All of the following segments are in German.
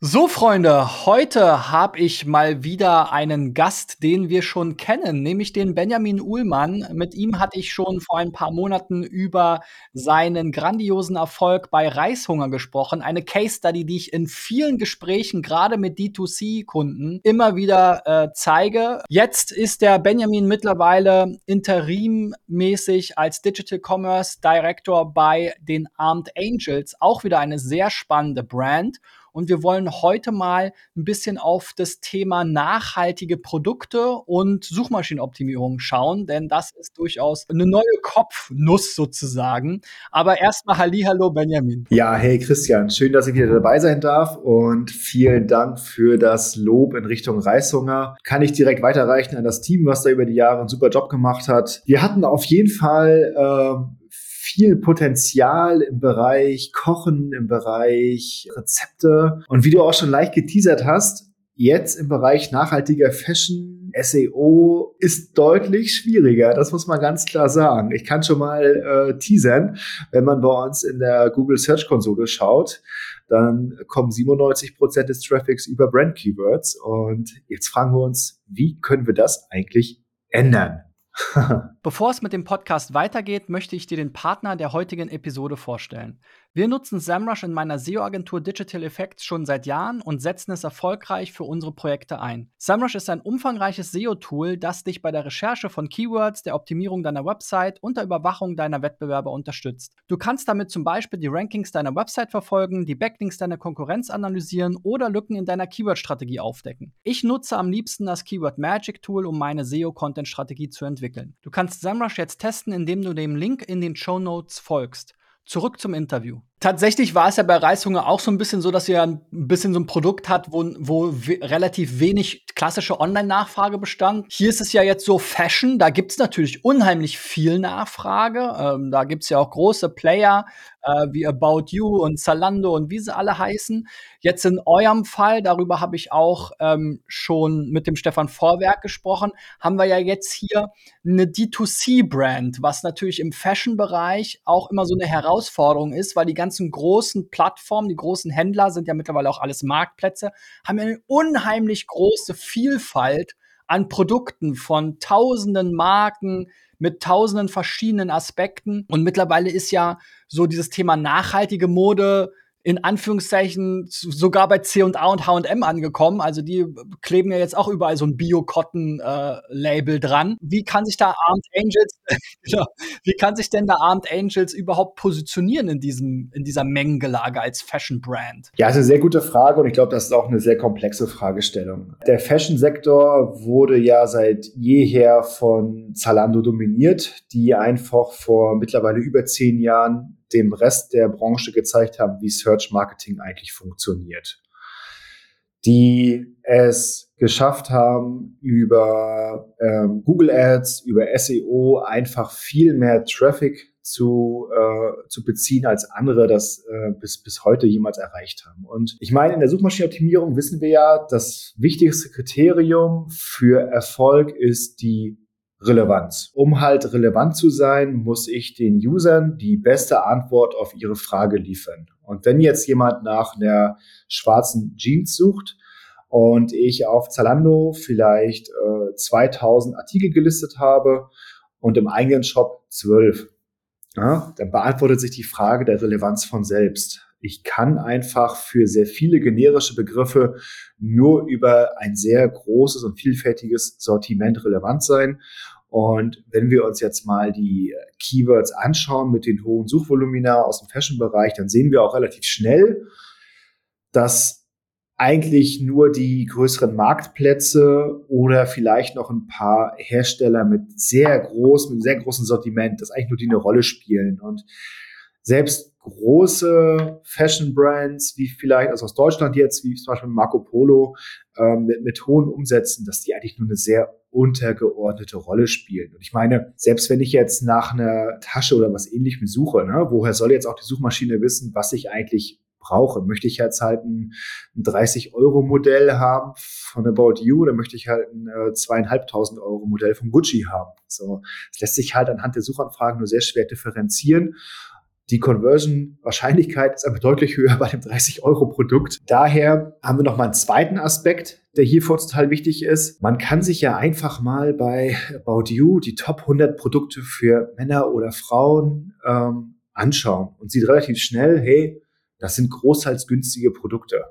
So, Freunde, heute habe ich mal wieder einen Gast, den wir schon kennen, nämlich den Benjamin Uhlmann. Mit ihm hatte ich schon vor ein paar Monaten über seinen grandiosen Erfolg bei Reishunger gesprochen. Eine Case Study, die ich in vielen Gesprächen, gerade mit D2C-Kunden, immer wieder äh, zeige. Jetzt ist der Benjamin mittlerweile interimmäßig als Digital Commerce Director bei den Armed Angels, auch wieder eine sehr spannende Brand. Und wir wollen heute mal ein bisschen auf das Thema nachhaltige Produkte und Suchmaschinenoptimierung schauen, denn das ist durchaus eine neue Kopfnuss sozusagen. Aber erstmal Hallihallo, Benjamin. Ja, hey Christian, schön, dass ich wieder dabei sein darf und vielen Dank für das Lob in Richtung Reishunger. Kann ich direkt weiterreichen an das Team, was da über die Jahre einen super Job gemacht hat. Wir hatten auf jeden Fall äh, viel Potenzial im Bereich Kochen, im Bereich Rezepte. Und wie du auch schon leicht geteasert hast, jetzt im Bereich nachhaltiger Fashion, SEO ist deutlich schwieriger. Das muss man ganz klar sagen. Ich kann schon mal äh, teasern, wenn man bei uns in der Google Search Konsole schaut, dann kommen 97 Prozent des Traffics über Brand Keywords. Und jetzt fragen wir uns, wie können wir das eigentlich ändern? Bevor es mit dem Podcast weitergeht, möchte ich dir den Partner der heutigen Episode vorstellen. Wir nutzen SEMrush in meiner SEO-Agentur Digital Effects schon seit Jahren und setzen es erfolgreich für unsere Projekte ein. SEMrush ist ein umfangreiches SEO-Tool, das dich bei der Recherche von Keywords, der Optimierung deiner Website und der Überwachung deiner Wettbewerber unterstützt. Du kannst damit zum Beispiel die Rankings deiner Website verfolgen, die Backlinks deiner Konkurrenz analysieren oder Lücken in deiner Keyword-Strategie aufdecken. Ich nutze am liebsten das Keyword Magic Tool, um meine SEO-Content-Strategie zu entwickeln. Du kannst SEMrush jetzt testen, indem du dem Link in den Show Notes folgst. Zurück zum Interview. Tatsächlich war es ja bei Reishunger auch so ein bisschen so, dass ihr ein bisschen so ein Produkt hat, wo, wo relativ wenig klassische Online-Nachfrage bestand. Hier ist es ja jetzt so Fashion, da gibt es natürlich unheimlich viel Nachfrage. Ähm, da gibt es ja auch große Player äh, wie About You und Zalando und wie sie alle heißen. Jetzt in eurem Fall, darüber habe ich auch ähm, schon mit dem Stefan Vorwerk gesprochen, haben wir ja jetzt hier eine D2C-Brand, was natürlich im Fashion-Bereich auch immer so eine Herausforderung ist, weil die ganze ganzen großen Plattformen, die großen Händler sind ja mittlerweile auch alles Marktplätze, haben eine unheimlich große Vielfalt an Produkten von tausenden Marken mit tausenden verschiedenen Aspekten. Und mittlerweile ist ja so dieses Thema nachhaltige Mode in Anführungszeichen sogar bei C&A und H&M angekommen. Also die kleben ja jetzt auch überall so ein Bio-Cotton-Label äh, dran. Wie kann sich da Armed Angels, genau, wie kann sich denn da Armed Angels überhaupt positionieren in diesem, in dieser Mengengelage als Fashion-Brand? Ja, ist eine sehr gute Frage und ich glaube, das ist auch eine sehr komplexe Fragestellung. Der Fashion-Sektor wurde ja seit jeher von Zalando dominiert, die einfach vor mittlerweile über zehn Jahren dem Rest der Branche gezeigt haben, wie Search Marketing eigentlich funktioniert. Die es geschafft haben, über ähm, Google Ads, über SEO einfach viel mehr Traffic zu, äh, zu beziehen, als andere das äh, bis, bis heute jemals erreicht haben. Und ich meine, in der Suchmaschinenoptimierung wissen wir ja, das wichtigste Kriterium für Erfolg ist die Relevanz. Um halt relevant zu sein, muss ich den Usern die beste Antwort auf ihre Frage liefern. Und wenn jetzt jemand nach einer schwarzen Jeans sucht und ich auf Zalando vielleicht äh, 2000 Artikel gelistet habe und im eigenen Shop 12, ja, dann beantwortet sich die Frage der Relevanz von selbst. Ich kann einfach für sehr viele generische Begriffe nur über ein sehr großes und vielfältiges Sortiment relevant sein. Und wenn wir uns jetzt mal die Keywords anschauen mit den hohen Suchvolumina aus dem Fashion-Bereich, dann sehen wir auch relativ schnell, dass eigentlich nur die größeren Marktplätze oder vielleicht noch ein paar Hersteller mit sehr groß, mit sehr großem Sortiment, das eigentlich nur die eine Rolle spielen. Und selbst große Fashion Brands, wie vielleicht also aus Deutschland jetzt, wie zum Beispiel Marco Polo, ähm, mit, mit hohen Umsätzen, dass die eigentlich nur eine sehr untergeordnete Rolle spielen. Und ich meine, selbst wenn ich jetzt nach einer Tasche oder was ähnlichem suche, ne, woher soll jetzt auch die Suchmaschine wissen, was ich eigentlich brauche? Möchte ich jetzt halt ein, ein 30-Euro-Modell haben von About You oder möchte ich halt ein äh, zweieinhalbtausend Euro Modell von Gucci haben? So, das lässt sich halt anhand der Suchanfragen nur sehr schwer differenzieren. Die Conversion-Wahrscheinlichkeit ist aber deutlich höher bei dem 30-Euro-Produkt. Daher haben wir noch mal einen zweiten Aspekt, der hier total wichtig ist. Man kann sich ja einfach mal bei About You die Top 100 Produkte für Männer oder Frauen ähm, anschauen und sieht relativ schnell, hey, das sind großteils günstige Produkte.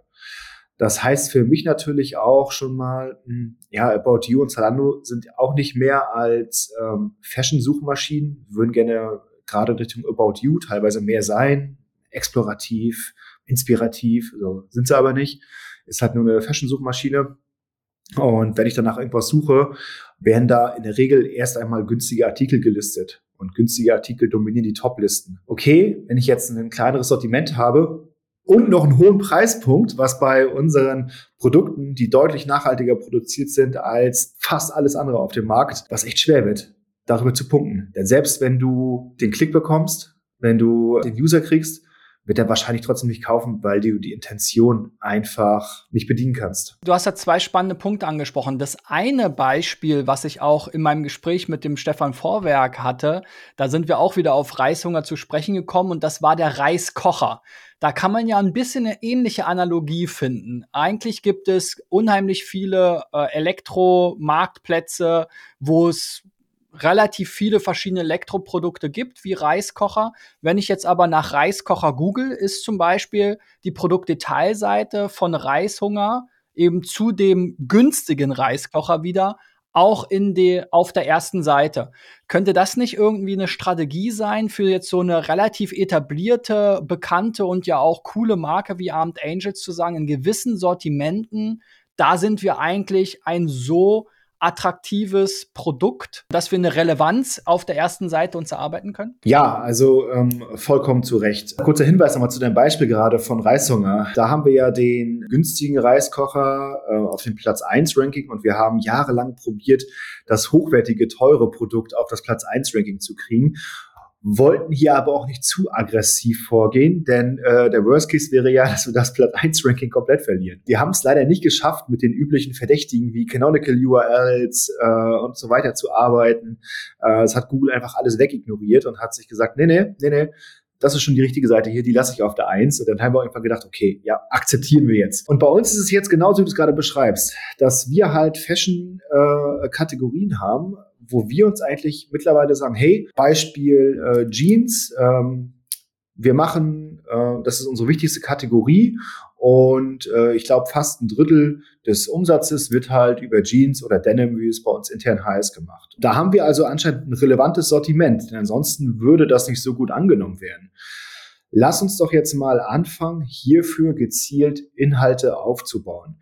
Das heißt für mich natürlich auch schon mal, hm, ja, About You und Zalando sind auch nicht mehr als ähm, Fashion-Suchmaschinen, würden gerne gerade Richtung About You teilweise mehr sein, explorativ, inspirativ, so sind sie aber nicht. Ist halt nur eine Fashion-Suchmaschine. Und wenn ich danach irgendwas suche, werden da in der Regel erst einmal günstige Artikel gelistet. Und günstige Artikel dominieren die Top-Listen. Okay, wenn ich jetzt ein kleineres Sortiment habe, und noch einen hohen Preispunkt, was bei unseren Produkten, die deutlich nachhaltiger produziert sind als fast alles andere auf dem Markt, was echt schwer wird, darüber zu punkten. Denn selbst wenn du den Klick bekommst, wenn du den User kriegst, wird er wahrscheinlich trotzdem nicht kaufen, weil du die Intention einfach nicht bedienen kannst. Du hast ja zwei spannende Punkte angesprochen. Das eine Beispiel, was ich auch in meinem Gespräch mit dem Stefan Vorwerk hatte, da sind wir auch wieder auf Reishunger zu sprechen gekommen und das war der Reiskocher. Da kann man ja ein bisschen eine ähnliche Analogie finden. Eigentlich gibt es unheimlich viele äh, Elektromarktplätze, wo es relativ viele verschiedene Elektroprodukte gibt, wie Reiskocher. Wenn ich jetzt aber nach Reiskocher google, ist zum Beispiel die Produktdetailseite von Reishunger eben zu dem günstigen Reiskocher wieder auch in die, auf der ersten Seite. Könnte das nicht irgendwie eine Strategie sein für jetzt so eine relativ etablierte, bekannte und ja auch coole Marke wie Armed Angels zu sagen, in gewissen Sortimenten, da sind wir eigentlich ein so attraktives Produkt, dass wir eine Relevanz auf der ersten Seite uns erarbeiten können? Ja, also ähm, vollkommen zu Recht. Kurzer Hinweis nochmal zu deinem Beispiel gerade von Reishunger. Da haben wir ja den günstigen Reiskocher äh, auf dem Platz 1 Ranking und wir haben jahrelang probiert, das hochwertige, teure Produkt auf das Platz 1 Ranking zu kriegen wollten hier aber auch nicht zu aggressiv vorgehen, denn äh, der Worst Case wäre ja, dass wir das Platz 1 Ranking komplett verlieren. Wir haben es leider nicht geschafft, mit den üblichen Verdächtigen wie Canonical URLs äh, und so weiter zu arbeiten. Äh, es hat Google einfach alles wegignoriert und hat sich gesagt, nee, nee, nee, nee, das ist schon die richtige Seite hier, die lasse ich auf der Eins. Und dann haben wir einfach gedacht, okay, ja, akzeptieren wir jetzt. Und bei uns ist es jetzt genauso, wie du es gerade beschreibst, dass wir halt Fashion-Kategorien äh, haben, wo wir uns eigentlich mittlerweile sagen, hey, Beispiel äh, Jeans, ähm, wir machen, äh, das ist unsere wichtigste Kategorie und äh, ich glaube, fast ein Drittel des Umsatzes wird halt über Jeans oder Denim, wie es bei uns intern heißt, gemacht. Da haben wir also anscheinend ein relevantes Sortiment, denn ansonsten würde das nicht so gut angenommen werden. Lass uns doch jetzt mal anfangen, hierfür gezielt Inhalte aufzubauen.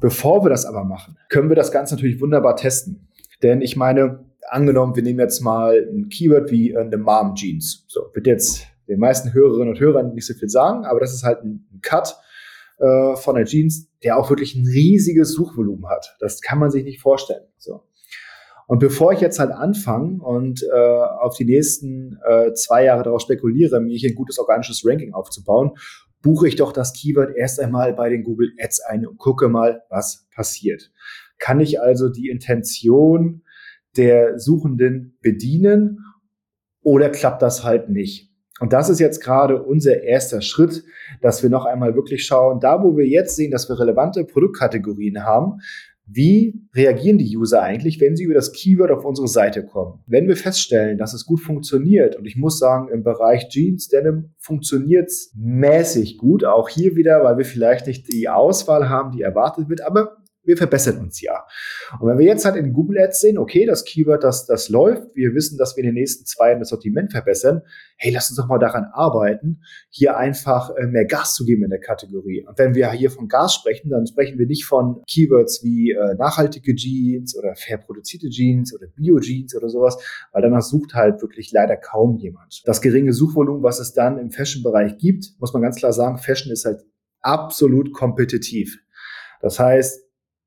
Bevor wir das aber machen, können wir das Ganze natürlich wunderbar testen. Denn ich meine, angenommen, wir nehmen jetzt mal ein Keyword wie äh, eine Mom Jeans. So, wird jetzt den meisten Hörerinnen und Hörern nicht so viel sagen, aber das ist halt ein, Cut äh, von der Jeans, der auch wirklich ein riesiges Suchvolumen hat. Das kann man sich nicht vorstellen. So. Und bevor ich jetzt halt anfange und äh, auf die nächsten äh, zwei Jahre darauf spekuliere, mir hier ein gutes organisches Ranking aufzubauen, buche ich doch das Keyword erst einmal bei den Google Ads ein und gucke mal, was passiert. Kann ich also die Intention der Suchenden bedienen oder klappt das halt nicht? Und das ist jetzt gerade unser erster Schritt, dass wir noch einmal wirklich schauen, da wo wir jetzt sehen, dass wir relevante Produktkategorien haben, wie reagieren die User eigentlich, wenn sie über das Keyword auf unsere Seite kommen? Wenn wir feststellen, dass es gut funktioniert, und ich muss sagen, im Bereich Jeans, Denim funktioniert es mäßig gut, auch hier wieder, weil wir vielleicht nicht die Auswahl haben, die erwartet wird, aber wir verbessern uns ja. Und wenn wir jetzt halt in Google Ads sehen, okay, das Keyword, das, das läuft, wir wissen, dass wir in den nächsten zwei Jahren das Sortiment verbessern, hey, lass uns doch mal daran arbeiten, hier einfach äh, mehr Gas zu geben in der Kategorie. Und wenn wir hier von Gas sprechen, dann sprechen wir nicht von Keywords wie äh, nachhaltige Jeans oder fair produzierte Jeans oder Bio-Jeans oder sowas, weil danach sucht halt wirklich leider kaum jemand. Das geringe Suchvolumen, was es dann im Fashion-Bereich gibt, muss man ganz klar sagen, Fashion ist halt absolut kompetitiv. Das heißt,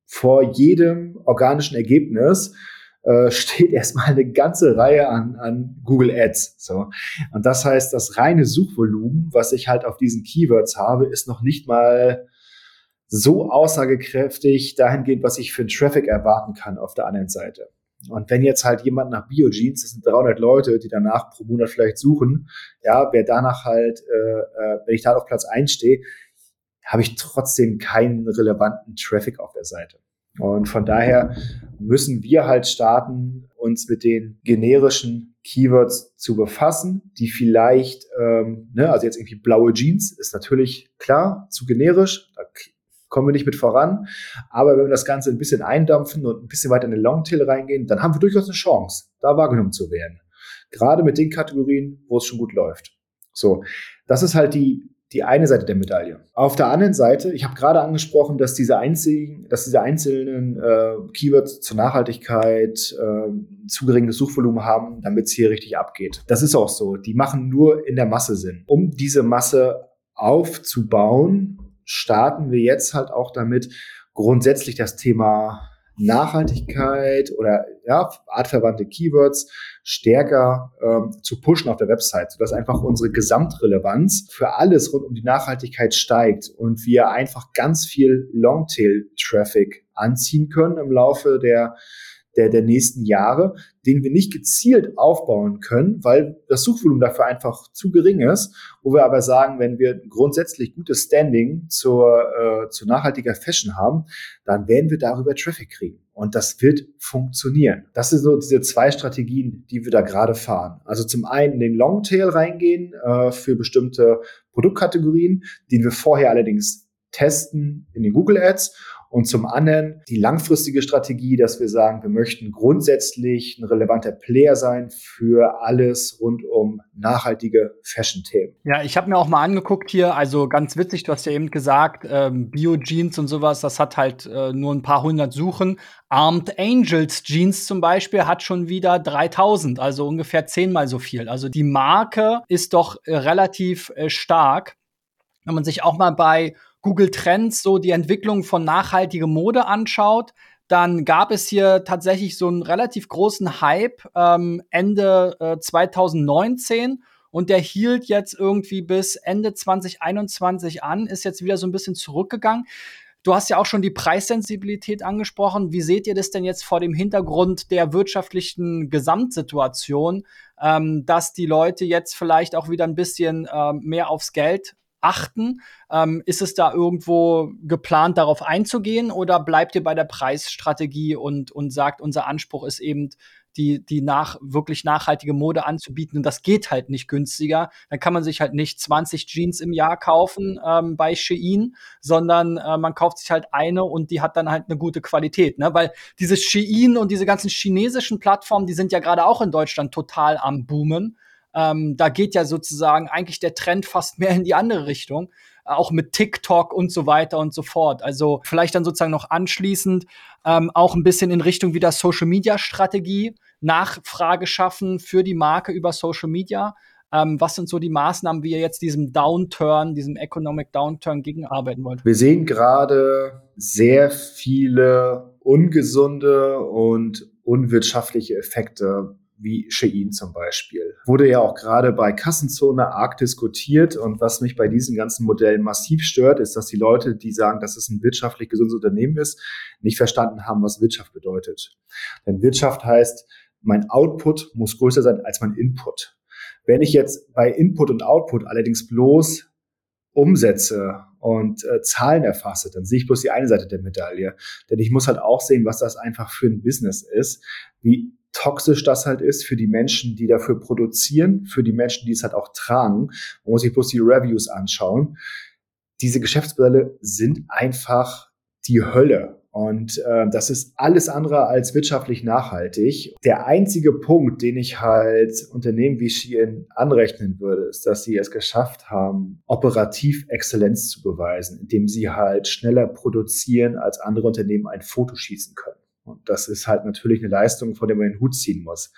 vor jedem organischen Ergebnis äh, steht erstmal eine ganze Reihe an, an Google Ads. So. Und das heißt, das reine Suchvolumen, was ich halt auf diesen Keywords habe, ist noch nicht mal so aussagekräftig dahingehend, was ich für einen Traffic erwarten kann auf der anderen Seite. Und wenn jetzt halt jemand nach Bio-Jeans, das sind 300 Leute, die danach pro Monat vielleicht suchen, ja, wer danach halt, äh, äh, wenn ich da auf Platz 1 stehe, habe ich trotzdem keinen relevanten Traffic auf der Seite. Und von daher müssen wir halt starten, uns mit den generischen Keywords zu befassen, die vielleicht, ähm, ne, also jetzt irgendwie blaue Jeans ist natürlich klar, zu generisch, da kommen wir nicht mit voran. Aber wenn wir das Ganze ein bisschen eindampfen und ein bisschen weiter in den Longtail reingehen, dann haben wir durchaus eine Chance, da wahrgenommen zu werden. Gerade mit den Kategorien, wo es schon gut läuft. So, das ist halt die, die eine Seite der Medaille. Auf der anderen Seite, ich habe gerade angesprochen, dass diese einzigen, dass diese einzelnen äh, Keywords zur Nachhaltigkeit äh, zu geringes Suchvolumen haben, damit es hier richtig abgeht. Das ist auch so. Die machen nur in der Masse Sinn. Um diese Masse aufzubauen, starten wir jetzt halt auch damit, grundsätzlich das Thema Nachhaltigkeit oder ja, artverwandte Keywords stärker ähm, zu pushen auf der Website, sodass einfach unsere Gesamtrelevanz für alles rund um die Nachhaltigkeit steigt und wir einfach ganz viel Longtail-Traffic anziehen können im Laufe der der, der nächsten Jahre, den wir nicht gezielt aufbauen können, weil das Suchvolumen dafür einfach zu gering ist, wo wir aber sagen, wenn wir grundsätzlich gutes Standing zur, äh, zu nachhaltiger Fashion haben, dann werden wir darüber Traffic kriegen. Und das wird funktionieren. Das sind so diese zwei Strategien, die wir da gerade fahren. Also zum einen in den Longtail reingehen äh, für bestimmte Produktkategorien, die wir vorher allerdings testen in den Google Ads und zum anderen die langfristige Strategie, dass wir sagen, wir möchten grundsätzlich ein relevanter Player sein für alles rund um nachhaltige Fashion-Themen. Ja, ich habe mir auch mal angeguckt hier, also ganz witzig, du hast ja eben gesagt, ähm, Bio-Jeans und sowas, das hat halt äh, nur ein paar hundert Suchen. Armed Angels Jeans zum Beispiel hat schon wieder 3000, also ungefähr zehnmal so viel. Also die Marke ist doch äh, relativ äh, stark. Wenn man sich auch mal bei Google Trends so die Entwicklung von nachhaltiger Mode anschaut, dann gab es hier tatsächlich so einen relativ großen Hype ähm, Ende äh, 2019 und der hielt jetzt irgendwie bis Ende 2021 an, ist jetzt wieder so ein bisschen zurückgegangen. Du hast ja auch schon die Preissensibilität angesprochen. Wie seht ihr das denn jetzt vor dem Hintergrund der wirtschaftlichen Gesamtsituation, ähm, dass die Leute jetzt vielleicht auch wieder ein bisschen äh, mehr aufs Geld achten? Ähm, ist es da irgendwo geplant, darauf einzugehen oder bleibt ihr bei der Preisstrategie und, und sagt, unser Anspruch ist eben, die, die nach, wirklich nachhaltige Mode anzubieten und das geht halt nicht günstiger. Dann kann man sich halt nicht 20 Jeans im Jahr kaufen ähm, bei Shein, sondern äh, man kauft sich halt eine und die hat dann halt eine gute Qualität. Ne? Weil dieses Shein und diese ganzen chinesischen Plattformen, die sind ja gerade auch in Deutschland total am Boomen. Ähm, da geht ja sozusagen eigentlich der Trend fast mehr in die andere Richtung, auch mit TikTok und so weiter und so fort. Also vielleicht dann sozusagen noch anschließend ähm, auch ein bisschen in Richtung wieder Social Media Strategie, Nachfrage schaffen für die Marke über Social Media. Ähm, was sind so die Maßnahmen, wie ihr jetzt diesem Downturn, diesem Economic Downturn gegenarbeiten wollt? Wir sehen gerade sehr viele ungesunde und unwirtschaftliche Effekte wie Shein zum Beispiel. Wurde ja auch gerade bei Kassenzone arg diskutiert und was mich bei diesen ganzen Modellen massiv stört, ist, dass die Leute, die sagen, dass es ein wirtschaftlich gesundes Unternehmen ist, nicht verstanden haben, was Wirtschaft bedeutet. Denn Wirtschaft heißt, mein Output muss größer sein als mein Input. Wenn ich jetzt bei Input und Output allerdings bloß Umsätze und äh, Zahlen erfasse, dann sehe ich bloß die eine Seite der Medaille. Denn ich muss halt auch sehen, was das einfach für ein Business ist, wie toxisch das halt ist für die Menschen, die dafür produzieren, für die Menschen, die es halt auch tragen. Man muss sich bloß die Reviews anschauen. Diese Geschäftsmodelle sind einfach die Hölle. Und äh, das ist alles andere als wirtschaftlich nachhaltig. Der einzige Punkt, den ich halt Unternehmen wie Shein anrechnen würde, ist, dass sie es geschafft haben, operativ Exzellenz zu beweisen, indem sie halt schneller produzieren, als andere Unternehmen ein Foto schießen können. Und das ist halt natürlich eine Leistung, von der man den Hut ziehen muss.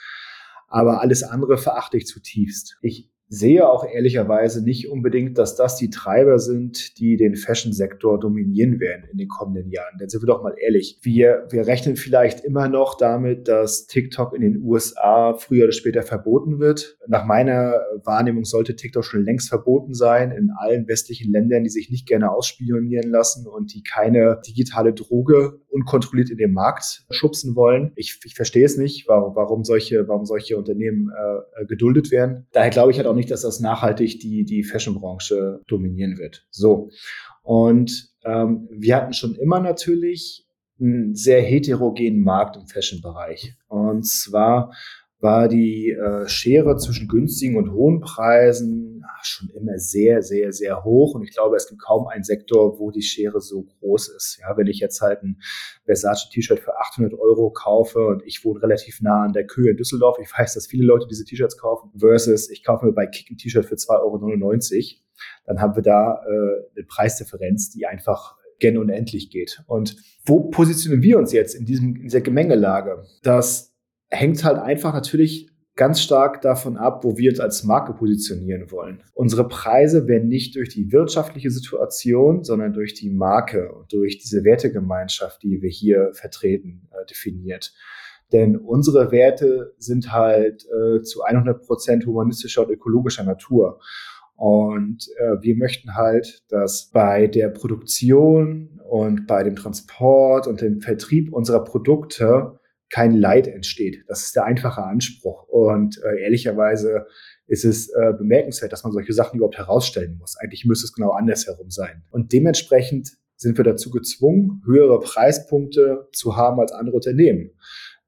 Aber alles andere verachte ich zutiefst. Ich sehe auch ehrlicherweise nicht unbedingt, dass das die Treiber sind, die den Fashion-Sektor dominieren werden in den kommenden Jahren. Denn sind wir doch mal ehrlich, wir, wir rechnen vielleicht immer noch damit, dass TikTok in den USA früher oder später verboten wird. Nach meiner Wahrnehmung sollte TikTok schon längst verboten sein in allen westlichen Ländern, die sich nicht gerne ausspionieren lassen und die keine digitale Droge unkontrolliert in den Markt schubsen wollen. Ich, ich verstehe es nicht, warum, warum, solche, warum solche Unternehmen äh, geduldet werden. Daher glaube ich halt auch nicht, dass das nachhaltig die, die Fashion-Branche dominieren wird. So. Und ähm, wir hatten schon immer natürlich einen sehr heterogenen Markt im Fashion-Bereich. Und zwar war die äh, Schere zwischen günstigen und hohen Preisen schon immer sehr, sehr, sehr hoch. Und ich glaube, es gibt kaum einen Sektor, wo die Schere so groß ist. Ja, wenn ich jetzt halt ein Versace-T-Shirt für 800 Euro kaufe und ich wohne relativ nah an der Kühe in Düsseldorf, ich weiß, dass viele Leute diese T-Shirts kaufen, versus ich kaufe mir bei Kick ein T-Shirt für 2,99 Euro, dann haben wir da äh, eine Preisdifferenz, die einfach gen unendlich geht. Und wo positionieren wir uns jetzt in, diesem, in dieser Gemengelage? Das hängt halt einfach natürlich ganz stark davon ab, wo wir uns als Marke positionieren wollen. Unsere Preise werden nicht durch die wirtschaftliche Situation, sondern durch die Marke und durch diese Wertegemeinschaft, die wir hier vertreten, äh, definiert. Denn unsere Werte sind halt äh, zu 100 Prozent humanistischer und ökologischer Natur. Und äh, wir möchten halt, dass bei der Produktion und bei dem Transport und dem Vertrieb unserer Produkte kein Leid entsteht. Das ist der einfache Anspruch. Und äh, ehrlicherweise ist es äh, bemerkenswert, dass man solche Sachen überhaupt herausstellen muss. Eigentlich müsste es genau andersherum sein. Und dementsprechend sind wir dazu gezwungen, höhere Preispunkte zu haben als andere Unternehmen.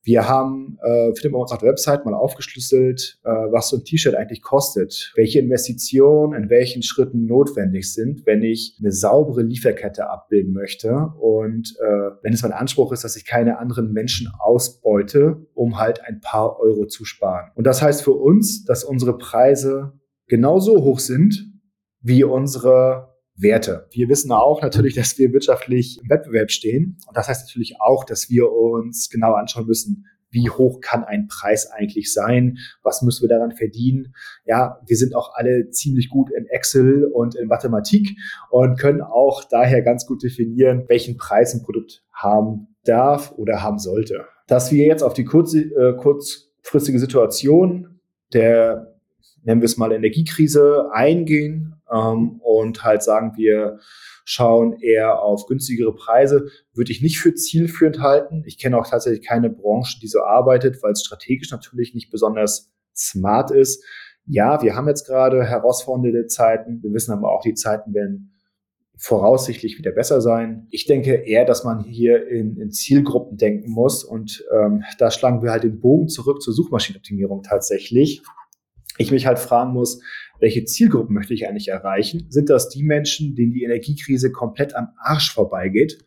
Wir haben äh, uns auf der Website mal aufgeschlüsselt, äh, was so ein T-Shirt eigentlich kostet, welche Investitionen in welchen Schritten notwendig sind, wenn ich eine saubere Lieferkette abbilden möchte und äh, wenn es mein Anspruch ist, dass ich keine anderen Menschen ausbeute, um halt ein paar Euro zu sparen. Und das heißt für uns, dass unsere Preise genauso hoch sind wie unsere Werte. Wir wissen auch natürlich, dass wir wirtschaftlich im Wettbewerb stehen. Und das heißt natürlich auch, dass wir uns genau anschauen müssen, wie hoch kann ein Preis eigentlich sein? Was müssen wir daran verdienen? Ja, wir sind auch alle ziemlich gut in Excel und in Mathematik und können auch daher ganz gut definieren, welchen Preis ein Produkt haben darf oder haben sollte. Dass wir jetzt auf die kurze, äh, kurzfristige Situation der, nennen wir es mal, Energiekrise eingehen ähm, und halt sagen, wir schauen eher auf günstigere Preise, würde ich nicht für zielführend halten. Ich kenne auch tatsächlich keine Branche, die so arbeitet, weil es strategisch natürlich nicht besonders smart ist. Ja, wir haben jetzt gerade herausfordernde Zeiten. Wir wissen aber auch, die Zeiten werden voraussichtlich wieder besser sein. Ich denke eher, dass man hier in, in Zielgruppen denken muss und ähm, da schlagen wir halt den Bogen zurück zur Suchmaschinenoptimierung tatsächlich. Ich mich halt fragen muss, welche Zielgruppen möchte ich eigentlich erreichen? Sind das die Menschen, denen die Energiekrise komplett am Arsch vorbeigeht?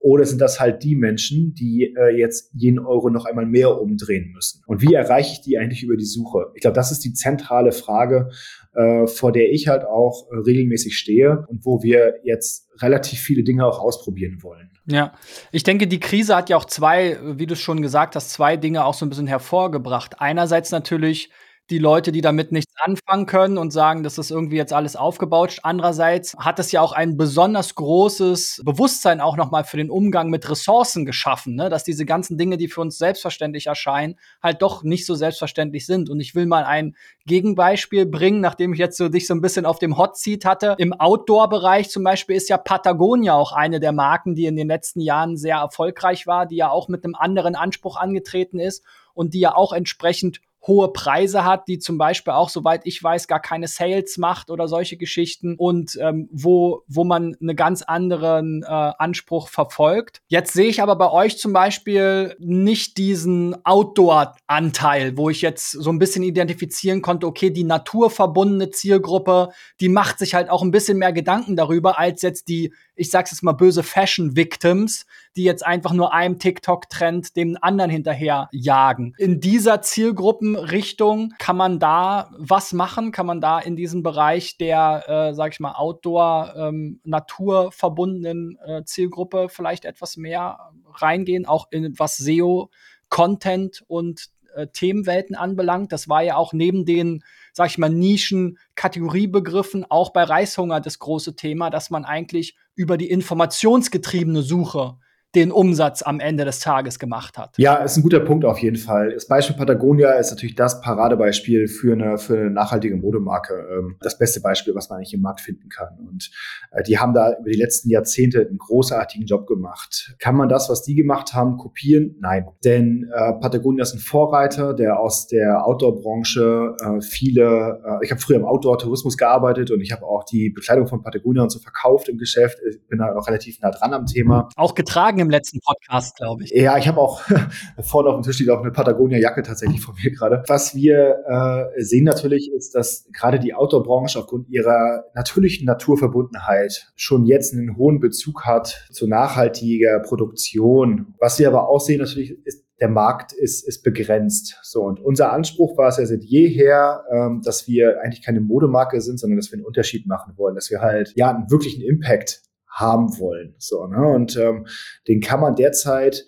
Oder sind das halt die Menschen, die äh, jetzt jeden Euro noch einmal mehr umdrehen müssen? Und wie erreiche ich die eigentlich über die Suche? Ich glaube, das ist die zentrale Frage, äh, vor der ich halt auch äh, regelmäßig stehe und wo wir jetzt relativ viele Dinge auch ausprobieren wollen. Ja, ich denke, die Krise hat ja auch zwei, wie du schon gesagt hast, zwei Dinge auch so ein bisschen hervorgebracht. Einerseits natürlich die Leute, die damit nichts anfangen können und sagen, das ist irgendwie jetzt alles aufgebaut. Andererseits hat es ja auch ein besonders großes Bewusstsein auch nochmal für den Umgang mit Ressourcen geschaffen, ne? dass diese ganzen Dinge, die für uns selbstverständlich erscheinen, halt doch nicht so selbstverständlich sind. Und ich will mal ein Gegenbeispiel bringen, nachdem ich jetzt so dich so ein bisschen auf dem Hot Seat hatte. Im Outdoor-Bereich zum Beispiel ist ja Patagonia auch eine der Marken, die in den letzten Jahren sehr erfolgreich war, die ja auch mit einem anderen Anspruch angetreten ist und die ja auch entsprechend hohe Preise hat, die zum Beispiel auch, soweit ich weiß, gar keine Sales macht oder solche Geschichten und ähm, wo, wo man einen ganz anderen äh, Anspruch verfolgt. Jetzt sehe ich aber bei euch zum Beispiel nicht diesen Outdoor-Anteil, wo ich jetzt so ein bisschen identifizieren konnte, okay, die naturverbundene Zielgruppe, die macht sich halt auch ein bisschen mehr Gedanken darüber, als jetzt die, ich sag's jetzt mal böse Fashion-Victims, die jetzt einfach nur einem TikTok-Trend dem anderen hinterher jagen. In dieser Zielgruppenrichtung kann man da was machen? Kann man da in diesem Bereich der, äh, sag ich mal, Outdoor, ähm, naturverbundenen äh, Zielgruppe vielleicht etwas mehr reingehen, auch in was SEO, Content und äh, Themenwelten anbelangt. Das war ja auch neben den, sag ich mal, Nischen, Kategoriebegriffen auch bei Reishunger das große Thema, dass man eigentlich über die informationsgetriebene Suche den Umsatz am Ende des Tages gemacht hat. Ja, ist ein guter Punkt auf jeden Fall. Das Beispiel Patagonia ist natürlich das Paradebeispiel für eine, für eine nachhaltige Modemarke. Ähm, das beste Beispiel, was man eigentlich im Markt finden kann. Und äh, die haben da über die letzten Jahrzehnte einen großartigen Job gemacht. Kann man das, was die gemacht haben, kopieren? Nein. Denn äh, Patagonia ist ein Vorreiter, der aus der Outdoor-Branche äh, viele, äh, ich habe früher im Outdoor-Tourismus gearbeitet und ich habe auch die Bekleidung von Patagonia und so verkauft im Geschäft. Ich bin da noch relativ nah dran am Thema. Auch getragen im letzten Podcast, glaube ich. Ja, ich habe auch vorne auf dem Tisch liegt auch eine Patagonia-Jacke tatsächlich von mir gerade. Was wir äh, sehen natürlich ist, dass gerade die Outdoor-Branche aufgrund ihrer natürlichen Naturverbundenheit schon jetzt einen hohen Bezug hat zu nachhaltiger Produktion. Was wir aber auch sehen natürlich ist, der Markt ist, ist begrenzt. So, und unser Anspruch war es ja seit jeher, ähm, dass wir eigentlich keine Modemarke sind, sondern dass wir einen Unterschied machen wollen, dass wir halt ja einen wirklichen Impact haben wollen. So, ne? Und ähm, den kann man derzeit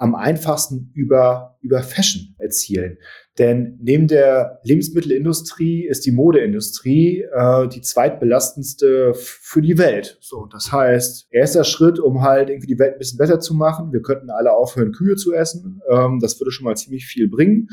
am einfachsten über, über Fashion erzielen. Denn neben der Lebensmittelindustrie ist die Modeindustrie äh, die zweitbelastendste für die Welt. So, das heißt, erster Schritt, um halt irgendwie die Welt ein bisschen besser zu machen. Wir könnten alle aufhören, Kühe zu essen. Ähm, das würde schon mal ziemlich viel bringen.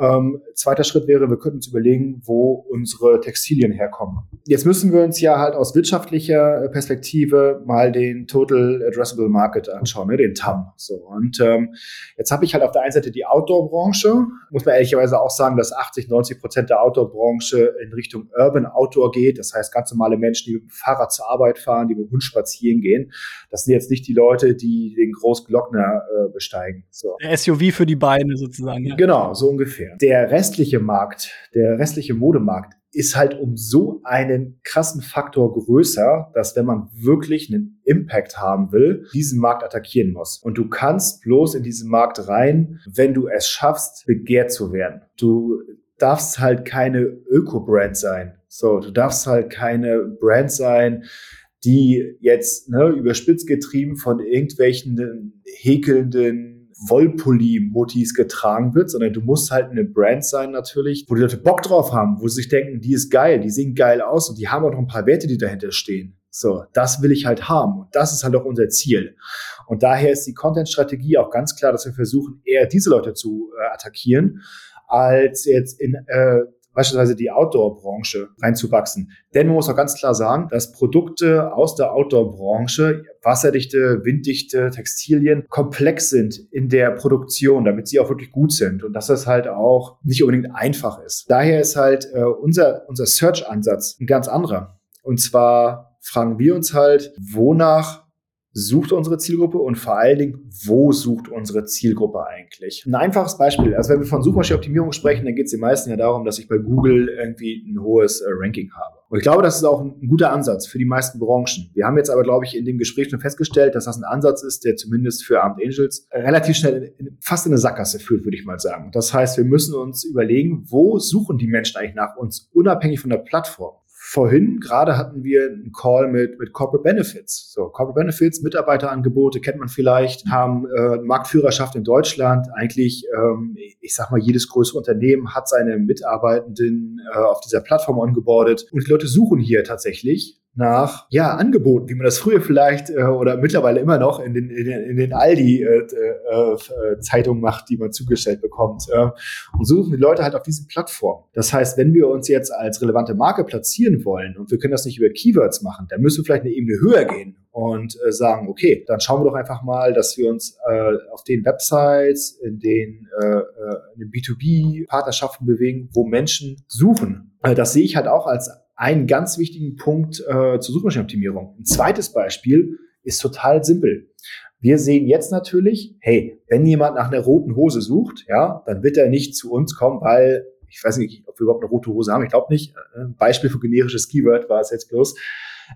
Ähm, zweiter Schritt wäre, wir könnten uns überlegen, wo unsere Textilien herkommen. Jetzt müssen wir uns ja halt aus wirtschaftlicher Perspektive mal den Total Addressable Market anschauen, ne, den TAM. So und ähm, jetzt habe ich halt auf der einen Seite die Outdoor-Branche. Muss man ehrlicherweise auch sagen, dass 80, 90 Prozent der Outdoor-Branche in Richtung Urban Outdoor geht. Das heißt, ganz normale Menschen, die mit dem Fahrrad zur Arbeit fahren, die mit dem Hund spazieren gehen. Das sind jetzt nicht die Leute, die den Großglockner äh, besteigen. So. Der SUV für die Beine sozusagen. Ja. Genau, so ungefähr. Der restliche Markt, der restliche Modemarkt ist halt um so einen krassen Faktor größer, dass wenn man wirklich einen Impact haben will, diesen Markt attackieren muss. Und du kannst bloß in diesen Markt rein, wenn du es schaffst, begehrt zu werden. Du darfst halt keine Öko-Brand sein. So, du darfst halt keine Brand sein, die jetzt ne, überspitzt getrieben von irgendwelchen häkelnden Wollpulli-Motis getragen wird, sondern du musst halt eine Brand sein natürlich, wo die Leute Bock drauf haben, wo sie sich denken, die ist geil, die sehen geil aus und die haben auch noch ein paar Werte, die dahinter stehen. So, das will ich halt haben. Und das ist halt auch unser Ziel. Und daher ist die Content-Strategie auch ganz klar, dass wir versuchen, eher diese Leute zu äh, attackieren, als jetzt in äh, beispielsweise die Outdoor-Branche reinzuwachsen. Denn man muss auch ganz klar sagen, dass Produkte aus der Outdoor-Branche, wasserdichte, winddichte Textilien, komplex sind in der Produktion, damit sie auch wirklich gut sind und dass das halt auch nicht unbedingt einfach ist. Daher ist halt äh, unser, unser Search-Ansatz ein ganz anderer. Und zwar fragen wir uns halt, wonach sucht unsere Zielgruppe und vor allen Dingen, wo sucht unsere Zielgruppe eigentlich? Ein einfaches Beispiel, also wenn wir von Suchmaschinenoptimierung sprechen, dann geht es den meisten ja darum, dass ich bei Google irgendwie ein hohes äh, Ranking habe. Und ich glaube, das ist auch ein, guter Ansatz für die meisten Branchen. Wir haben jetzt aber, glaube ich, in dem Gespräch schon festgestellt, dass das ein Ansatz ist, der zumindest für Armed Angels relativ schnell in, fast in eine Sackgasse führt, würde ich mal sagen. Das heißt, wir müssen uns überlegen, wo suchen die Menschen eigentlich nach uns, unabhängig von der Plattform vorhin gerade hatten wir einen Call mit, mit Corporate Benefits. So, Corporate Benefits, Mitarbeiterangebote kennt man vielleicht, haben äh, Marktführerschaft in Deutschland. Eigentlich, ähm, ich sag mal, jedes größere Unternehmen hat seine Mitarbeitenden äh, auf dieser Plattform ongeboardet. Und die Leute suchen hier tatsächlich nach ja, Angeboten, wie man das früher vielleicht äh, oder mittlerweile immer noch in den, in den, in den Aldi-Zeitungen äh, äh, macht, die man zugestellt bekommt. Äh, und suchen die Leute halt auf diesen Plattformen. Das heißt, wenn wir uns jetzt als relevante Marke platzieren wollen und wir können das nicht über Keywords machen, dann müssen wir vielleicht eine Ebene höher gehen und äh, sagen, okay, dann schauen wir doch einfach mal, dass wir uns äh, auf den Websites, in den, äh, äh in den B2B-Partnerschaften bewegen, wo Menschen suchen. Äh, das sehe ich halt auch als einen ganz wichtigen Punkt äh, zur Suchmaschinenoptimierung. Ein zweites Beispiel ist total simpel. Wir sehen jetzt natürlich, hey, wenn jemand nach einer roten Hose sucht, ja, dann wird er nicht zu uns kommen, weil ich weiß nicht, ob wir überhaupt eine rote Hose haben. Ich glaube nicht. Ein Beispiel für generisches Keyword war es jetzt bloß.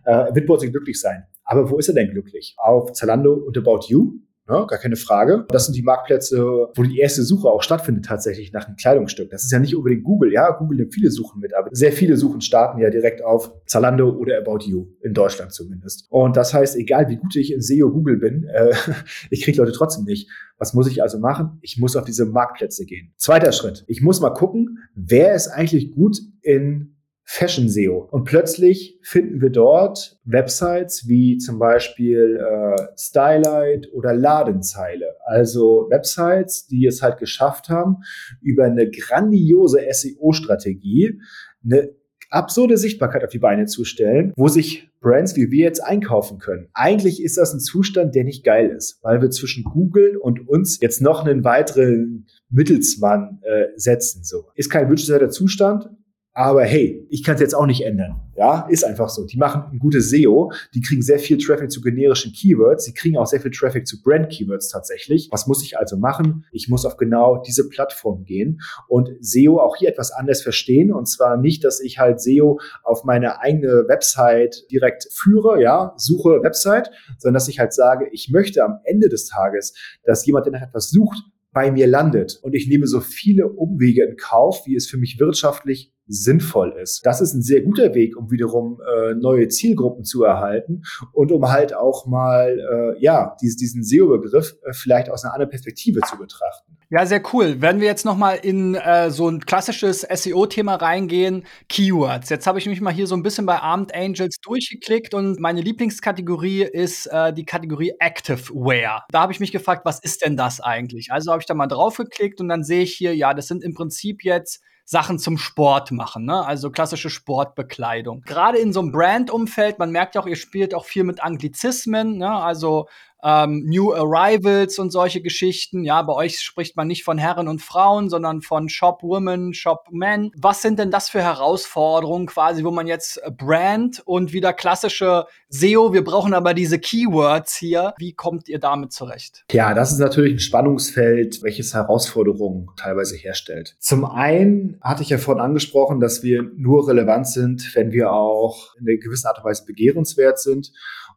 Äh, wird bei uns nicht glücklich sein. Aber wo ist er denn glücklich? Auf Zalando und About You? Ne, gar keine Frage. Das sind die Marktplätze, wo die erste Suche auch stattfindet tatsächlich nach einem Kleidungsstück. Das ist ja nicht unbedingt Google. Ja, Google nimmt viele Suchen mit, aber sehr viele Suchen starten ja direkt auf Zalando oder About You, in Deutschland zumindest. Und das heißt, egal wie gut ich in SEO Google bin, äh, ich kriege Leute trotzdem nicht. Was muss ich also machen? Ich muss auf diese Marktplätze gehen. Zweiter Schritt. Ich muss mal gucken, wer ist eigentlich gut in Fashion SEO. Und plötzlich finden wir dort Websites wie zum Beispiel äh, Stylight oder Ladenzeile. Also Websites, die es halt geschafft haben, über eine grandiose SEO-Strategie eine absurde Sichtbarkeit auf die Beine zu stellen, wo sich Brands wie wir jetzt einkaufen können. Eigentlich ist das ein Zustand, der nicht geil ist, weil wir zwischen Google und uns jetzt noch einen weiteren Mittelsmann äh, setzen. So ist kein wünschenswerter Zustand, aber hey, ich kann es jetzt auch nicht ändern. Ja, ist einfach so. Die machen ein gutes SEO, die kriegen sehr viel Traffic zu generischen Keywords, sie kriegen auch sehr viel Traffic zu Brand-Keywords tatsächlich. Was muss ich also machen? Ich muss auf genau diese Plattform gehen und SEO auch hier etwas anders verstehen. Und zwar nicht, dass ich halt SEO auf meine eigene Website direkt führe, ja, suche Website, sondern dass ich halt sage, ich möchte am Ende des Tages, dass jemand, der nach etwas sucht, bei mir landet. Und ich nehme so viele Umwege in Kauf, wie es für mich wirtschaftlich sinnvoll ist. Das ist ein sehr guter Weg, um wiederum äh, neue Zielgruppen zu erhalten und um halt auch mal äh, ja dies, diesen SEO-Begriff äh, vielleicht aus einer anderen Perspektive zu betrachten. Ja, sehr cool. Wenn wir jetzt noch mal in äh, so ein klassisches SEO-Thema reingehen, Keywords. Jetzt habe ich mich mal hier so ein bisschen bei Armed Angels durchgeklickt und meine Lieblingskategorie ist äh, die Kategorie Active Wear. Da habe ich mich gefragt, was ist denn das eigentlich? Also habe ich da mal drauf geklickt und dann sehe ich hier, ja, das sind im Prinzip jetzt Sachen zum Sport machen, ne? also klassische Sportbekleidung. Gerade in so einem Brand-Umfeld, man merkt ja auch, ihr spielt auch viel mit Anglizismen, ne? also ähm, New Arrivals und solche Geschichten. Ja, bei euch spricht man nicht von Herren und Frauen, sondern von Shop Women, Shop Men. Was sind denn das für Herausforderungen quasi, wo man jetzt äh, Brand und wieder klassische SEO, wir brauchen aber diese Keywords hier. Wie kommt ihr damit zurecht? Ja, das ist natürlich ein Spannungsfeld, welches Herausforderungen teilweise herstellt. Zum einen hatte ich ja vorhin angesprochen, dass wir nur relevant sind, wenn wir auch in einer gewissen Art und Weise begehrenswert sind.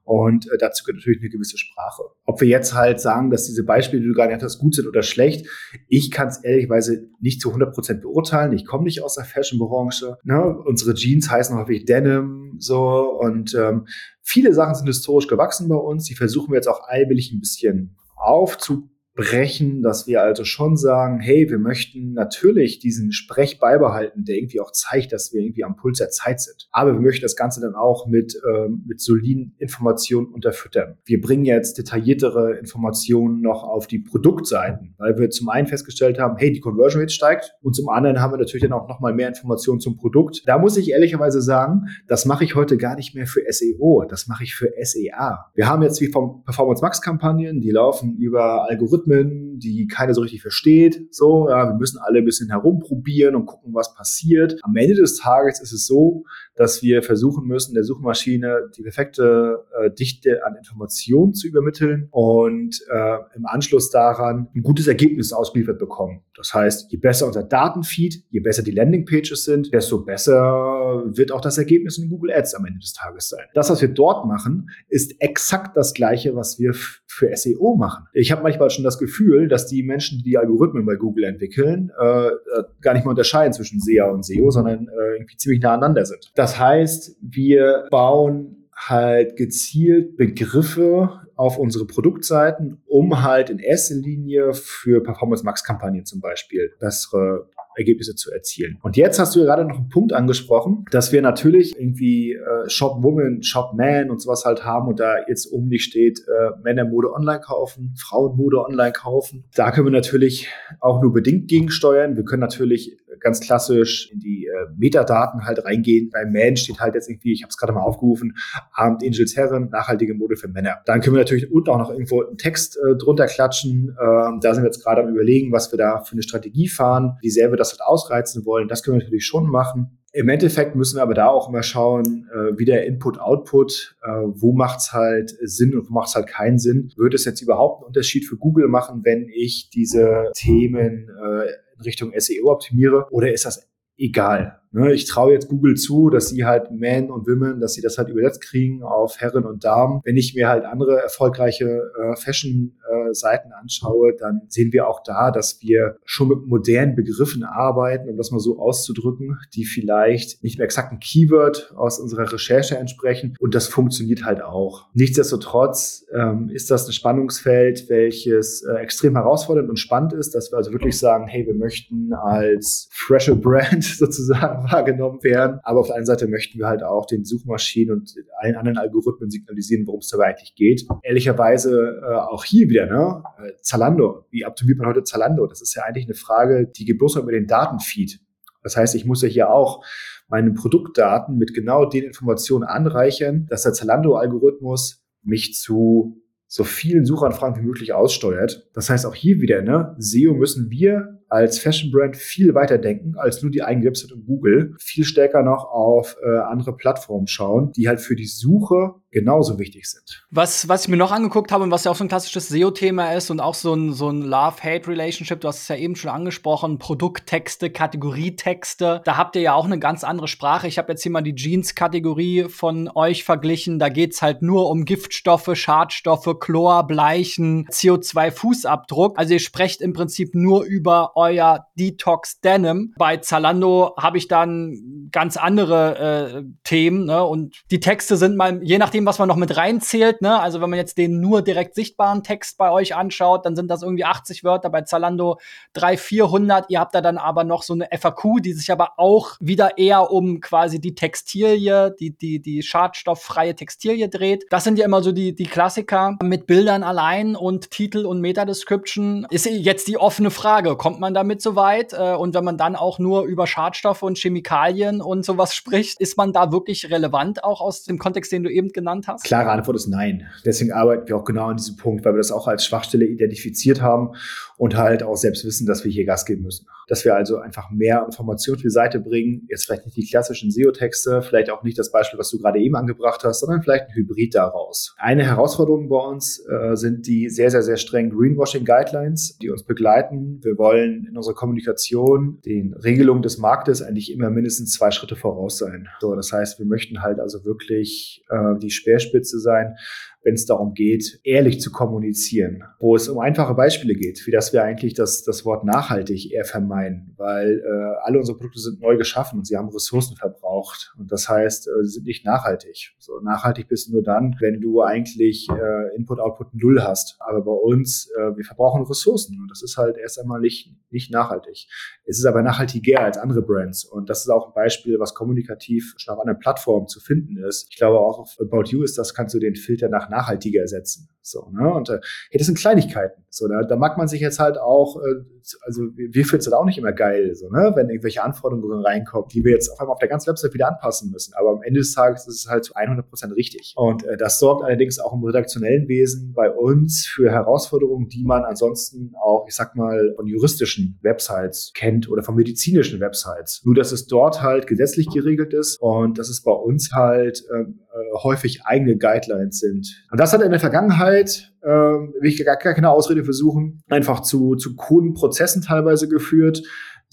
Und äh, dazu gehört natürlich eine gewisse Sprache. Ob wir jetzt halt sagen, dass diese Beispiele, die du gerade hast, gut sind oder schlecht, ich kann es ehrlicherweise nicht zu 100 Prozent beurteilen. Ich komme nicht aus der Fashion-Branche. Ne? Unsere Jeans heißen häufig Denim so und ähm, viele Sachen sind historisch gewachsen bei uns. Die versuchen wir jetzt auch allmählich ein bisschen aufzu brechen, dass wir also schon sagen, hey, wir möchten natürlich diesen Sprech beibehalten, der irgendwie auch zeigt, dass wir irgendwie am Puls der Zeit sind. Aber wir möchten das Ganze dann auch mit, ähm, mit soliden Informationen unterfüttern. Wir bringen jetzt detailliertere Informationen noch auf die Produktseiten, weil wir zum einen festgestellt haben, hey, die Conversion Rate steigt und zum anderen haben wir natürlich dann auch nochmal mehr Informationen zum Produkt. Da muss ich ehrlicherweise sagen, das mache ich heute gar nicht mehr für SEO, das mache ich für SEA. Wir haben jetzt wie vom Performance Max Kampagnen, die laufen über Algorithmen Algorithmen, die keiner so richtig versteht. So, ja, wir müssen alle ein bisschen herumprobieren und gucken, was passiert. Am Ende des Tages ist es so, dass wir versuchen müssen, der Suchmaschine die perfekte äh, Dichte an Informationen zu übermitteln und äh, im Anschluss daran ein gutes Ergebnis ausgeliefert bekommen. Das heißt, je besser unser Datenfeed, je besser die Landingpages sind, desto besser wird auch das Ergebnis in Google Ads am Ende des Tages sein. Das, was wir dort machen, ist exakt das Gleiche, was wir für SEO machen. Ich habe manchmal schon das Gefühl, dass die Menschen, die die Algorithmen bei Google entwickeln, äh, äh gar nicht mehr unterscheiden zwischen SEA und SEO, sondern äh, irgendwie ziemlich nah aneinander sind. Das heißt, wir bauen halt gezielt Begriffe auf unsere Produktseiten, um halt in erster Linie für Performance Max Kampagnen zum Beispiel bessere Ergebnisse zu erzielen. Und jetzt hast du ja gerade noch einen Punkt angesprochen, dass wir natürlich irgendwie äh, Shop Woman, Shop Man und sowas halt haben und da jetzt oben nicht steht, äh, Männermode online kaufen, Frauenmode online kaufen. Da können wir natürlich auch nur bedingt gegensteuern. Wir können natürlich ganz klassisch in die äh, Metadaten halt reingehen. Beim Man steht halt jetzt irgendwie, ich habe es gerade mal aufgerufen, Abend Angels Herren, nachhaltige Mode für Männer. Dann können wir natürlich unten auch noch irgendwo einen Text äh, drunter klatschen. Ähm, da sind wir jetzt gerade am überlegen, was wir da für eine Strategie fahren, wie sehr wir das halt ausreizen wollen. Das können wir natürlich schon machen. Im Endeffekt müssen wir aber da auch immer schauen, äh, wie der Input-Output, äh, wo macht's halt Sinn und wo macht's halt keinen Sinn. Würde es jetzt überhaupt einen Unterschied für Google machen, wenn ich diese Themen äh, in Richtung SEO optimiere oder ist das egal? Ne, ich traue jetzt Google zu, dass sie halt Men und Women, dass sie das halt übersetzt kriegen auf Herren und Damen. Wenn ich mir halt andere erfolgreiche äh, Fashion unsere Seiten anschaue, dann sehen wir auch da, dass wir schon mit modernen Begriffen arbeiten, um das mal so auszudrücken, die vielleicht nicht mehr exakt ein Keyword aus unserer Recherche entsprechen. Und das funktioniert halt auch. Nichtsdestotrotz ähm, ist das ein Spannungsfeld, welches äh, extrem herausfordernd und spannend ist, dass wir also wirklich sagen, hey, wir möchten als fresher Brand sozusagen wahrgenommen werden. Aber auf der einen Seite möchten wir halt auch den Suchmaschinen und allen anderen Algorithmen signalisieren, worum es dabei eigentlich geht. Ehrlicherweise äh, auch hier wieder, ne? Äh, Zalando. Wie optimiert man heute Zalando? Das ist ja eigentlich eine Frage, die geht bloß über den Datenfeed. Das heißt, ich muss ja hier auch meine Produktdaten mit genau den Informationen anreichern, dass der Zalando-Algorithmus mich zu so vielen Suchanfragen wie möglich aussteuert. Das heißt auch hier wieder, ne, SEO müssen wir als Fashion Brand viel weiter denken als nur die eigene Website und Google. Viel stärker noch auf äh, andere Plattformen schauen, die halt für die Suche genauso wichtig sind. Was, was ich mir noch angeguckt habe und was ja auch so ein klassisches SEO-Thema ist und auch so ein, so ein Love-Hate-Relationship, du hast es ja eben schon angesprochen, Produkttexte, Kategorietexte, da habt ihr ja auch eine ganz andere Sprache. Ich habe jetzt hier mal die Jeans-Kategorie von euch verglichen. Da geht's halt nur um Giftstoffe, Schadstoffe, Chlor, Bleichen, CO2-Fußabdruck. Also ihr sprecht im Prinzip nur über euer Detox Denim. Bei Zalando habe ich dann ganz andere äh, Themen, ne? Und die Texte sind mal, je nachdem, was man noch mit reinzählt, ne? Also wenn man jetzt den nur direkt sichtbaren Text bei euch anschaut, dann sind das irgendwie 80 Wörter, bei Zalando 300, 400. Ihr habt da dann aber noch so eine FAQ, die sich aber auch wieder eher um quasi die Textilie, die, die, die schadstofffreie Textilie dreht. Das sind ja immer so die, die Klassiker mit Bildern allein und Titel und Meta-Description. Ist jetzt die offene Frage. Kommt man man damit so weit? Äh, und wenn man dann auch nur über Schadstoffe und Chemikalien und sowas spricht, ist man da wirklich relevant auch aus dem Kontext, den du eben genannt hast? Klare Antwort ist nein. Deswegen arbeiten wir auch genau an diesem Punkt, weil wir das auch als Schwachstelle identifiziert haben und halt auch selbst wissen, dass wir hier Gas geben müssen. Dass wir also einfach mehr Informationen auf die Seite bringen. Jetzt vielleicht nicht die klassischen SEO-Texte, vielleicht auch nicht das Beispiel, was du gerade eben angebracht hast, sondern vielleicht ein Hybrid daraus. Eine Herausforderung bei uns äh, sind die sehr, sehr, sehr strengen Greenwashing-Guidelines, die uns begleiten. Wir wollen in unserer Kommunikation den Regelungen des Marktes eigentlich immer mindestens zwei Schritte voraus sein. So, das heißt, wir möchten halt also wirklich äh, die Speerspitze sein, wenn es darum geht, ehrlich zu kommunizieren, wo es um einfache Beispiele geht, wie dass wir eigentlich das, das Wort nachhaltig eher vermeiden, weil äh, alle unsere Produkte sind neu geschaffen und sie haben Ressourcen verbraucht. Und das heißt, äh, sie sind nicht nachhaltig. So nachhaltig bist du nur dann, wenn du eigentlich äh, Input-Output null hast. Aber bei uns, äh, wir verbrauchen Ressourcen und das ist halt erst einmal nicht, nicht nachhaltig. Es ist aber nachhaltiger als andere Brands. Und das ist auch ein Beispiel, was kommunikativ schon auf anderen Plattformen zu finden ist. Ich glaube auch auf About You ist das, kannst du den Filter nach nachhaltiger ersetzen. So, ne? Und äh, hey, das sind Kleinigkeiten. So, da, da mag man sich jetzt halt auch, äh, also wir finden es halt auch nicht immer geil, so, ne? wenn irgendwelche Anforderungen reinkommen, die wir jetzt auf einmal auf der ganzen Website wieder anpassen müssen. Aber am Ende des Tages ist es halt zu 100 Prozent richtig. Und äh, das sorgt allerdings auch im redaktionellen Wesen bei uns für Herausforderungen, die man ansonsten auch, ich sag mal, von juristischen Websites kennt oder von medizinischen Websites. Nur, dass es dort halt gesetzlich geregelt ist und dass es bei uns halt ähm, äh, häufig eigene Guidelines sind. Und das hat in der Vergangenheit, äh, will ich gar keine Ausrede versuchen, einfach zu, zu kruden Prozessen teilweise geführt,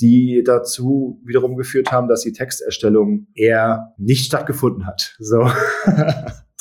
die dazu wiederum geführt haben, dass die Texterstellung eher nicht stattgefunden hat. So.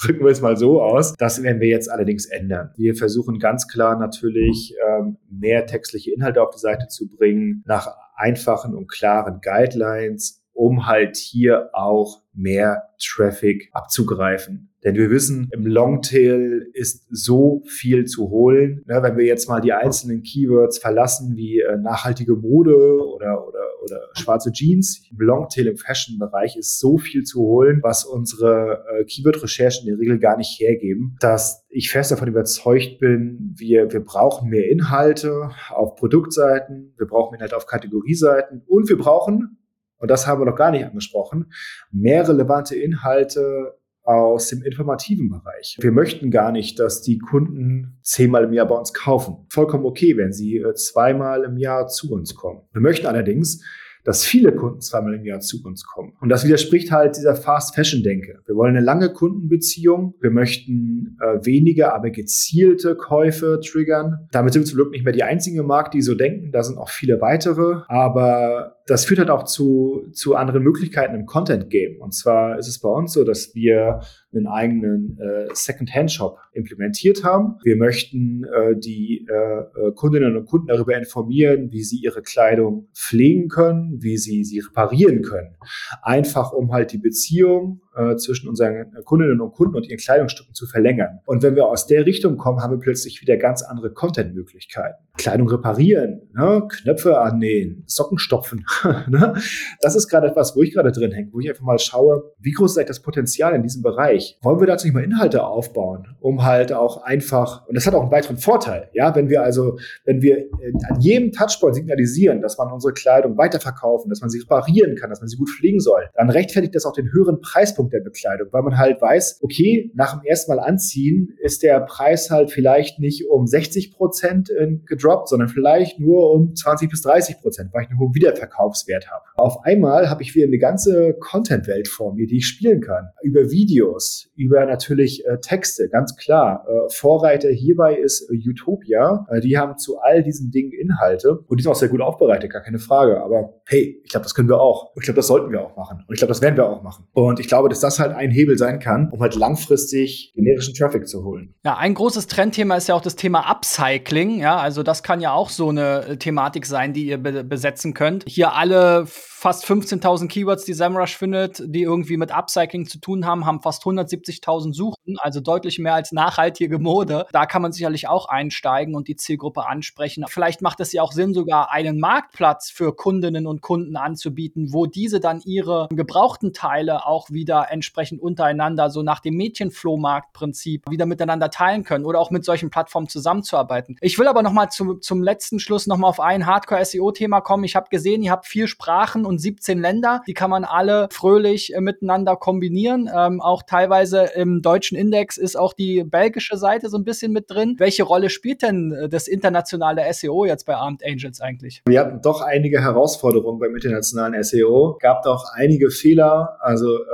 drücken wir es mal so aus. Das werden wir jetzt allerdings ändern. Wir versuchen ganz klar natürlich ähm, mehr textliche Inhalte auf die Seite zu bringen, nach einfachen und klaren Guidelines um halt hier auch mehr Traffic abzugreifen. Denn wir wissen, im Longtail ist so viel zu holen. Ne, wenn wir jetzt mal die einzelnen Keywords verlassen, wie äh, nachhaltige Mode oder, oder, oder schwarze Jeans, im Longtail im Fashion-Bereich ist so viel zu holen, was unsere äh, Keyword-Recherchen in der Regel gar nicht hergeben, dass ich fest davon überzeugt bin, wir, wir brauchen mehr Inhalte auf Produktseiten, wir brauchen Inhalte auf Kategorieseiten und wir brauchen und das haben wir noch gar nicht angesprochen, mehr relevante Inhalte aus dem informativen Bereich. Wir möchten gar nicht, dass die Kunden zehnmal im Jahr bei uns kaufen. Vollkommen okay, wenn sie äh, zweimal im Jahr zu uns kommen. Wir möchten allerdings, dass viele Kunden zweimal im Jahr zu uns kommen. Und das widerspricht halt dieser Fast-Fashion-Denke. Wir wollen eine lange Kundenbeziehung. Wir möchten äh, weniger, aber gezielte Käufe triggern. Damit sind wir zum Glück nicht mehr die einzige Markt, die so denken. Da sind auch viele weitere. Aber das führt halt auch zu, zu anderen Möglichkeiten im Content-Game. Und zwar ist es bei uns so, dass wir einen eigenen äh, Second-Hand-Shop implementiert haben. Wir möchten äh, die äh, äh, Kundinnen und Kunden darüber informieren, wie sie ihre Kleidung pflegen können, wie sie sie reparieren können. Einfach um halt die Beziehung äh, zwischen unseren Kundinnen und Kunden und ihren Kleidungsstücken zu verlängern. Und wenn wir aus der Richtung kommen, haben wir plötzlich wieder ganz andere Content-Möglichkeiten. Kleidung reparieren, ne? Knöpfe annähen, Socken stopfen. ne? Das ist gerade etwas, wo ich gerade drin hänge, wo ich einfach mal schaue, wie groß ist eigentlich das Potenzial in diesem Bereich? Wollen wir dazu nicht mal Inhalte aufbauen, um halt auch einfach, und das hat auch einen weiteren Vorteil, ja, wenn wir also, wenn wir an jedem Touchpoint signalisieren, dass man unsere Kleidung weiterverkaufen, dass man sie reparieren kann, dass man sie gut pflegen soll, dann rechtfertigt das auch den höheren Preispunkt der Bekleidung, weil man halt weiß, okay, nach dem ersten Mal anziehen ist der Preis halt vielleicht nicht um 60 Prozent gedroppt, sondern vielleicht nur um 20 bis 30 Prozent, weil ich einen hohen Wiederverkaufswert habe. Auf einmal habe ich wieder eine ganze Content-Welt vor mir, die ich spielen kann. Über Videos, über natürlich äh, Texte, ganz klar. Äh, Vorreiter hierbei ist äh, Utopia. Äh, die haben zu all diesen Dingen Inhalte und die sind auch sehr gut aufbereitet, gar keine Frage. Aber hey, ich glaube, das können wir auch. Ich glaube, das sollten wir auch machen. Und ich glaube, das werden wir auch machen. Und ich glaube, dass das halt ein Hebel sein kann, um halt langfristig generischen Traffic zu holen. Ja, ein großes Trendthema ist ja auch das Thema Upcycling. Ja, also das kann ja auch so eine äh, Thematik sein, die ihr be besetzen könnt. Hier alle fast 15.000 Keywords, die SEMrush findet, die irgendwie mit Upcycling zu tun haben, haben fast 170.000 Suchen, also deutlich mehr als nachhaltige Mode. Da kann man sicherlich auch einsteigen und die Zielgruppe ansprechen. Vielleicht macht es ja auch Sinn, sogar einen Marktplatz für Kundinnen und Kunden anzubieten, wo diese dann ihre gebrauchten Teile auch wieder entsprechend untereinander, so nach dem Mädchenflohmarkt-Prinzip, wieder miteinander teilen können oder auch mit solchen Plattformen zusammenzuarbeiten. Ich will aber noch mal zu, zum letzten Schluss noch mal auf ein Hardcore-SEO-Thema kommen. Ich habe gesehen, ihr habt vier Sprachen und 17 Länder. Die kann man alle fröhlich äh, miteinander kombinieren. Ähm, auch teilweise im deutschen Index ist auch die belgische Seite so ein bisschen mit drin. Welche Rolle spielt denn äh, das internationale SEO jetzt bei Armed Angels eigentlich? Wir hatten doch einige Herausforderungen beim internationalen SEO. Gab doch einige Fehler. Also äh,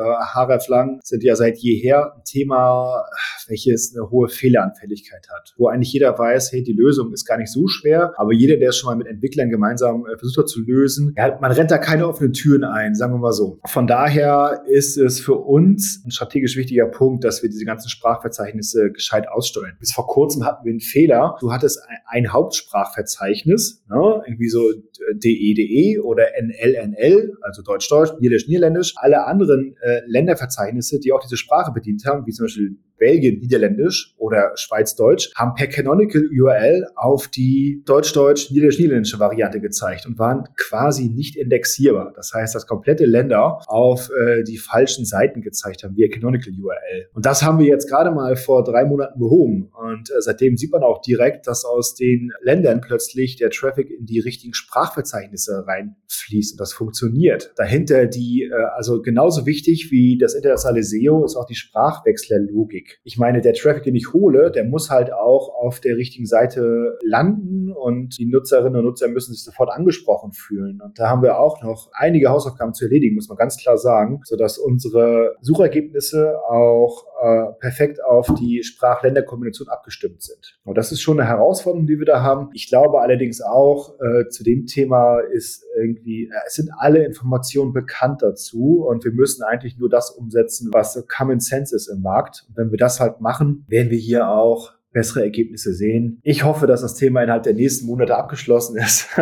Lang sind ja seit jeher ein Thema, welches eine hohe Fehleranfälligkeit hat. Wo eigentlich jeder weiß, hey, die Lösung ist gar nicht so schwer, aber jeder, der es schon mal mit Entwicklern gemeinsam äh, versucht hat zu lösen, man rennt da keine offenen Türen ein, sagen wir mal so. Von daher ist es für uns ein strategisch wichtiger Punkt, dass wir diese ganzen Sprachverzeichnisse gescheit aussteuern. Bis vor kurzem hatten wir einen Fehler. Du hattest ein Hauptsprachverzeichnis, ne? irgendwie so DEDE e oder NLNL, also Deutsch-Deutsch, Niederländisch-Niederländisch. Alle anderen äh, Länderverzeichnisse, die auch diese Sprache bedient haben, wie zum Beispiel Belgien Niederländisch oder Schweiz-Deutsch, haben per Canonical URL auf die Deutsch-Deutsch Niederländisch-Niederländische Variante gezeigt und waren quasi nicht indexierbar. Das heißt, dass komplette Länder auf äh, die falschen Seiten gezeigt haben, via Canonical URL. Und das haben wir jetzt gerade mal vor drei Monaten behoben. Und äh, seitdem sieht man auch direkt, dass aus den Ländern plötzlich der Traffic in die richtigen Sprachverzeichnisse reinfließt. Und das funktioniert. Dahinter die, äh, also genauso wichtig wie das internationale SEO ist auch die Sprachwechslerlogik. Ich meine, der Traffic, den ich hole, der muss halt auch auf der richtigen Seite landen und die Nutzerinnen und Nutzer müssen sich sofort angesprochen fühlen. Und da haben wir auch noch einige Hausaufgaben zu erledigen, muss man ganz klar sagen, sodass unsere Suchergebnisse auch äh, perfekt auf die Sprach-Länder-Kombination abgestimmt sind. Und das ist schon eine Herausforderung, die wir da haben. Ich glaube allerdings auch, äh, zu dem Thema ist irgendwie, äh, es sind alle Informationen bekannt dazu und wir müssen eigentlich nur das umsetzen, was Common Sense ist im Markt. Und wenn wir das halt machen, werden wir hier auch bessere Ergebnisse sehen. Ich hoffe, dass das Thema innerhalb der nächsten Monate abgeschlossen ist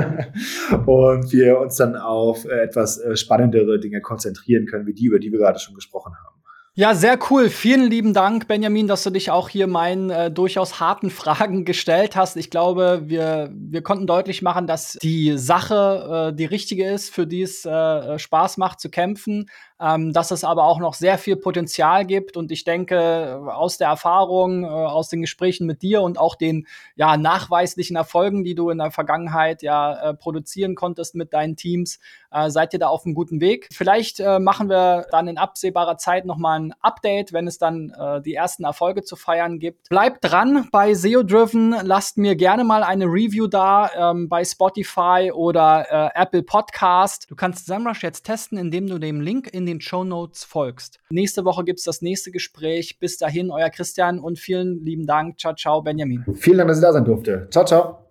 und wir uns dann auf etwas äh, spannendere Dinge konzentrieren können, wie die, über die wir gerade schon gesprochen haben. Ja, sehr cool. Vielen lieben Dank, Benjamin, dass du dich auch hier meinen äh, durchaus harten Fragen gestellt hast. Ich glaube, wir, wir konnten deutlich machen, dass die Sache äh, die richtige ist, für die es äh, Spaß macht zu kämpfen ähm, dass es aber auch noch sehr viel Potenzial gibt. Und ich denke, aus der Erfahrung, äh, aus den Gesprächen mit dir und auch den ja, nachweislichen Erfolgen, die du in der Vergangenheit ja äh, produzieren konntest mit deinen Teams, äh, seid ihr da auf einem guten Weg. Vielleicht äh, machen wir dann in absehbarer Zeit nochmal ein Update, wenn es dann äh, die ersten Erfolge zu feiern gibt. Bleibt dran bei SEO Driven. Lasst mir gerne mal eine Review da ähm, bei Spotify oder äh, Apple Podcast. Du kannst SEMrush jetzt testen, indem du dem Link in den Show Notes folgst. Nächste Woche gibt es das nächste Gespräch. Bis dahin, euer Christian und vielen lieben Dank. Ciao, ciao, Benjamin. Vielen Dank, dass ich da sein durfte. Ciao, ciao.